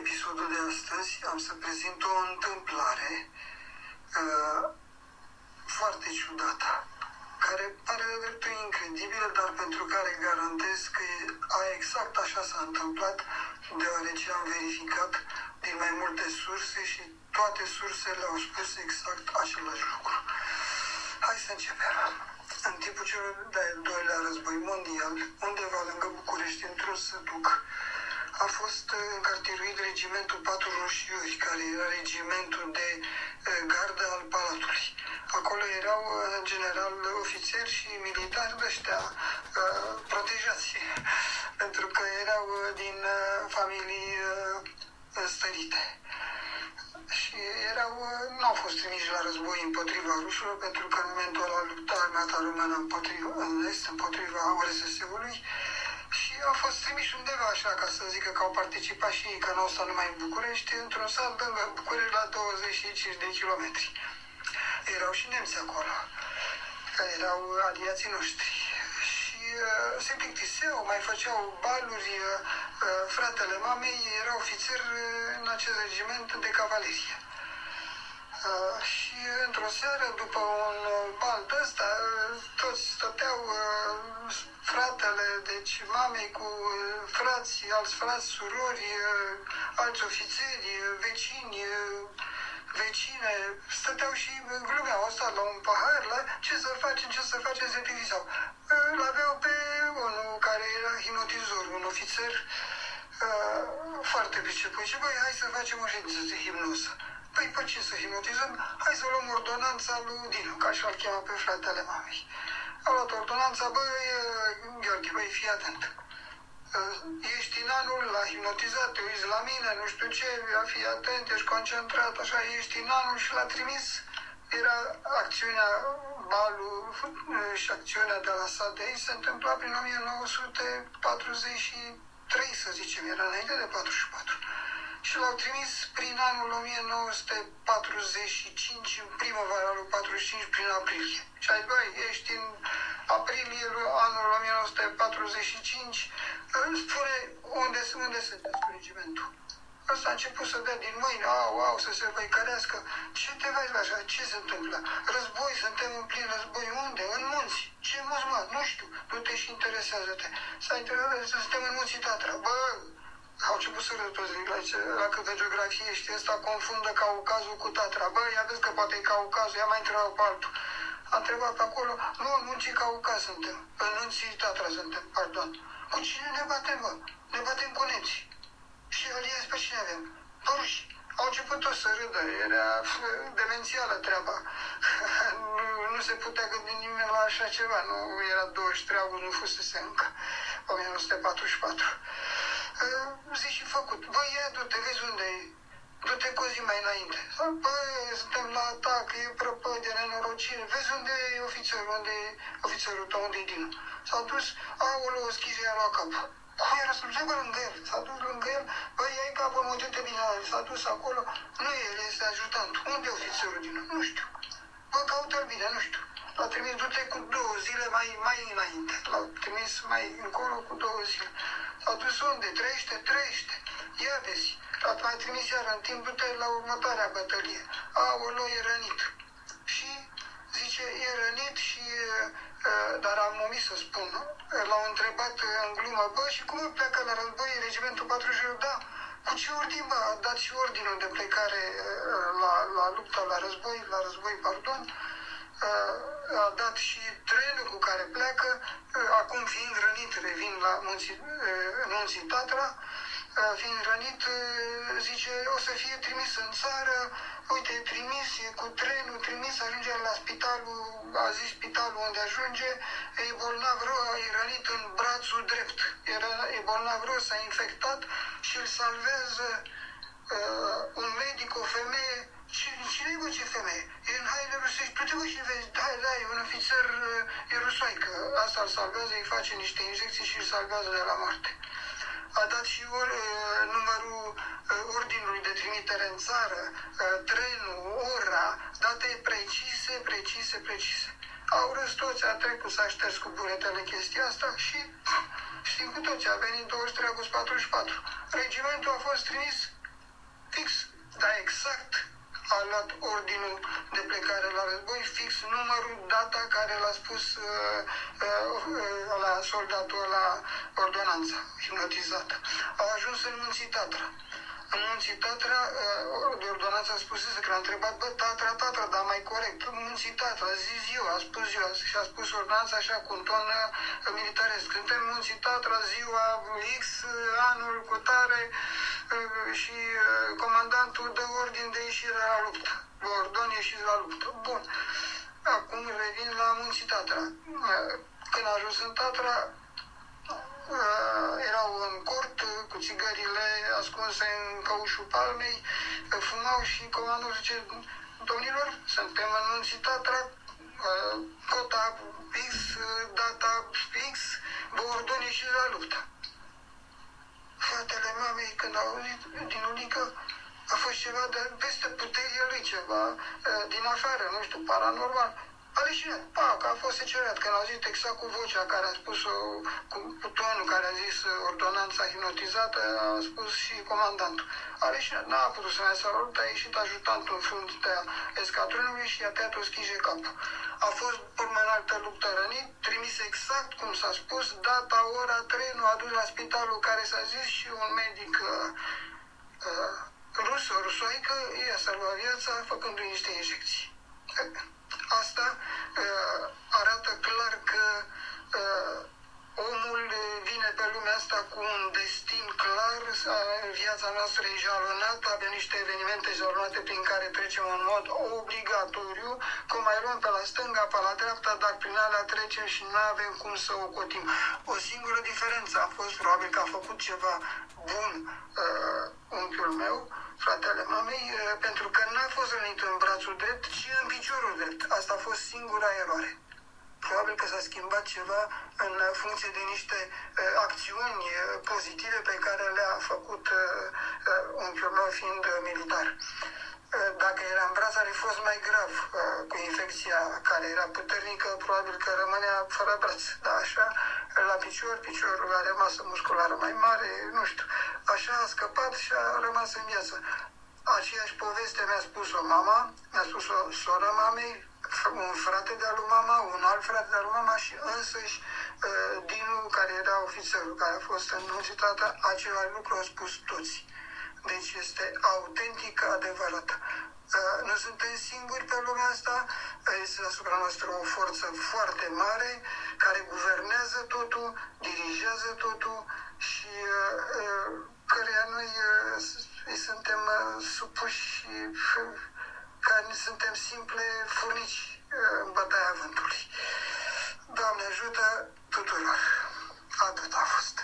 episodul de astăzi am să prezint o întâmplare uh, foarte ciudată, care pare de dreptul incredibilă, dar pentru care garantez că a exact așa s-a întâmplat, deoarece am verificat din mai multe surse și toate sursele au spus exact același lucru. Hai să începem. În timpul celor de-al doilea război mondial, undeva lângă București, într-un sătuc, a fost uh, încartiruit regimentul Patru Roșiuri, care era regimentul de uh, gardă al Palatului. Acolo erau, uh, în general, ofițeri și militari de ăștia protejați, pentru că erau din familii stărite. Și erau, nu au fost trimiși la război împotriva rușilor, pentru că în momentul ăla lupta armata română împotriva, în est, împotriva RSS-ului, și au fost trimiși undeva așa, ca să zică că au participat și ei, că nu au stat numai în București, într-un sat lângă București la 25 de kilometri. Erau și nemți acolo, care erau aliații noștri. Și uh, se plictiseau, mai făceau baluri. Uh, uh, fratele mamei era ofițer în acest regiment de cavalerie. Uh, și într-o seară, după un bal de ăsta, toți stăteau uh, fratele, deci mamei cu uh, frați, alți frați, surori, uh, alți ofițeri, uh, vecini, vecine, stăteau și glumeau asta la un pahar, la ce să facem, ce să facem, se plictiseau. Îl aveau pe unul care era hipnotizor, un ofițer uh, foarte priceput și băi, hai să facem o ședință de hipnoză. Păi pe ce să hipnotizăm? Hai să luăm ordonanța lui Dinu, ca și-l cheamă pe fratele mamei. A luat ordonanța, băi, Gheorghe, băi, fii atent. Ești în anul la hipnotizat, te uiți la mine, nu știu ce, fii atent, ești concentrat, așa, ești în anul și l-a trimis. Era acțiunea Balu și acțiunea de la Sadei se întâmpla prin 1943, să zicem, era înainte de 44 și l-au trimis prin anul 1945, în primăvara lui 45, prin aprilie. Și a zis, băi, ești în aprilie anul 1945, îmi spune unde, unde sunteți cu regimentul. Asta a început să dea din mâini, au, au, să se văicărească. Ce te vezi așa? Ce se întâmplă? Război, suntem în plin război. Unde? În munți. Ce munți, mă? Nu știu. Nu te și interesează-te. S-a interesat să suntem în munții Tatra. Bă, au început să râd toți la, la cât de geografie știe, ăsta confundă Caucazul cu Tatra. Bă, ia vezi că poate e Caucazul, ia mai întrebat pe altul. A întrebat pe acolo, nu, în munții Caucaz suntem, în munții Tatra suntem, pardon. Cu cine ne batem, bă? Ne batem cu neții. Și aliați pe cine avem? Pe ruși. Au început toți să râdă, era demențială treaba. nu, nu se putea gândi nimeni la așa ceva, nu era 23 august, nu fusese încă, 1944 zi și făcut. Băi, ia du-te, vezi unde e. Du-te cu zi mai înainte. Sau, băi, suntem la atac, e prăpă de nenorocire. Vezi unde e ofițerul, unde e ofițerul tău, unde e Dinu. S-a dus, aoleu, schize a luat capul. Cu era să duce lângă el. S-a dus lângă el, băi, ai capul, mă, du-te bine la el. S-a dus acolo, nu el este ajutant. Unde e ofițerul Dinu? Nu știu. Bă, caută-l bine, nu știu. L-a trimis, du-te cu două zile mai, mai înainte. L-a trimis mai încolo cu două zile. S-a dus unde? Trăiește, trăiește. Ia vezi. L-a mai trimis iar în timp, du-te la următoarea bătălie. Aolo, e rănit. Și zice, e rănit și, uh, dar am omis să spun, l-au întrebat în glumă, bă, și cum pleacă la război regimentul 40? Da, cu ce ordin, bă, a dat și ordinul de plecare la, la lupta, la război, la război, pardon, a dat și trenul cu care pleacă, acum fiind rănit, revin la munții, munții Tatra, fiind rănit, zice, o să fie trimis în țară, uite, e trimis, e cu trenul trimis, ajunge la spitalul, a zis spitalul unde ajunge, e bolnav rău, e rănit în brațul drept, Era, e bolnav rău, s-a infectat și îl salvează uh, un medic, o femeie, Cine, cine bă, ce femeie? E în haine rusești. Tu te bă și vezi, da, da, e un ofițer, e rusoică. Asta îl salvează, îi face niște injecții și îl salvează de la moarte. A dat și or, numărul ordinului de trimitere în țară, trenul, ora, date precise, precise, precise. Au râs toți, a trecut, s-a șters cu buretele chestia asta și știm cu toți, a venit 23 august 44. Regimentul a fost trimis fix, dar exact a luat ordinul de plecare la război, fix numărul, data care l-a spus uh, uh, la soldatul la ordonanța hipnotizată. Au ajuns în Munții Tatra. În Munții Tatra, uh, de ordonanță a spus că l-a întrebat, bă, Tatra, Tatra, dar mai corect, Munții Tatra, zis eu, a spus eu, și a spus ordonanța așa cu un ton uh, militaresc. Suntem Munții Tatra, ziua X, anul cu tare, și comandantul dă ordin de ieșire la luptă. Ordon ieșiți la luptă. Bun. Acum revin la Munții Tatra. Când a ajuns în Tatra, erau în cort cu țigările ascunse în căușul palmei, fumau și comandul zice, domnilor, suntem în Munții Tatra, cota X, data X, vă ordon ieșiți la luptă fratele mamei, când a auzit din unică, a fost ceva de peste puterea lui, ceva uh, din afară, nu știu, paranormal. Aleșinat, pac, a fost secerat, când a auzit exact cu vocea care a spus-o, cu, cu tonul care a zis ordonanța hipnotizată, a spus și comandantul. Aleșinat, n-a putut să mai salut, a ieșit ajutantul în fruntea escadronului și a tăiat o schije capul. A fost urmă în altă luptă rănit, trimis exact cum s-a spus, data, ora 3, nu a dus la spitalul care s-a zis și un medic uh, uh, rus, o rusoaică, i-a salvat viața făcându-i niște injecții. Asta uh, arată clar că uh, omul vine pe lumea asta cu un destin clar, viața noastră e jalonată, avem niște evenimente jalonate prin care trecem în mod obligatoriu, cum mai luăm pe la stânga, pe la dreapta, dar prin alea trecem și nu avem cum să o cotim. O singură diferență a fost probabil că a făcut ceva bun uh, unchiul meu, fratele mamei, uh, pentru că n-a fost rănit în brațul drept, ci în piciorul drept. Asta a fost singura eroare probabil că s-a schimbat ceva în funcție de niște uh, acțiuni uh, pozitive pe care le-a făcut uh, uh, unchiul meu fiind uh, militar. Uh, dacă era în braț, ar fi fost mai grav uh, cu infecția care era puternică, probabil că rămânea fără braț. Dar așa, la picior, piciorul are masă musculară mai mare, nu știu. Așa a scăpat și a rămas în viață. Aceeași poveste mi-a spus-o mama, mi-a spus-o sora mamei, un frate de-al lui mama, un alt frate de-al lui mama și însăși uh, Dinu, care era ofițerul care a fost înunțitată, același lucru au spus toți. Deci este autentic adevărat. Uh, nu suntem singuri pe lumea asta, este asupra noastră o forță foarte mare care guvernează totul, dirigează totul și uh, căreia noi îi suntem supuși care suntem simple furnici uh, în bătaia vântului. Doamne ajută tuturor! Atât a fost.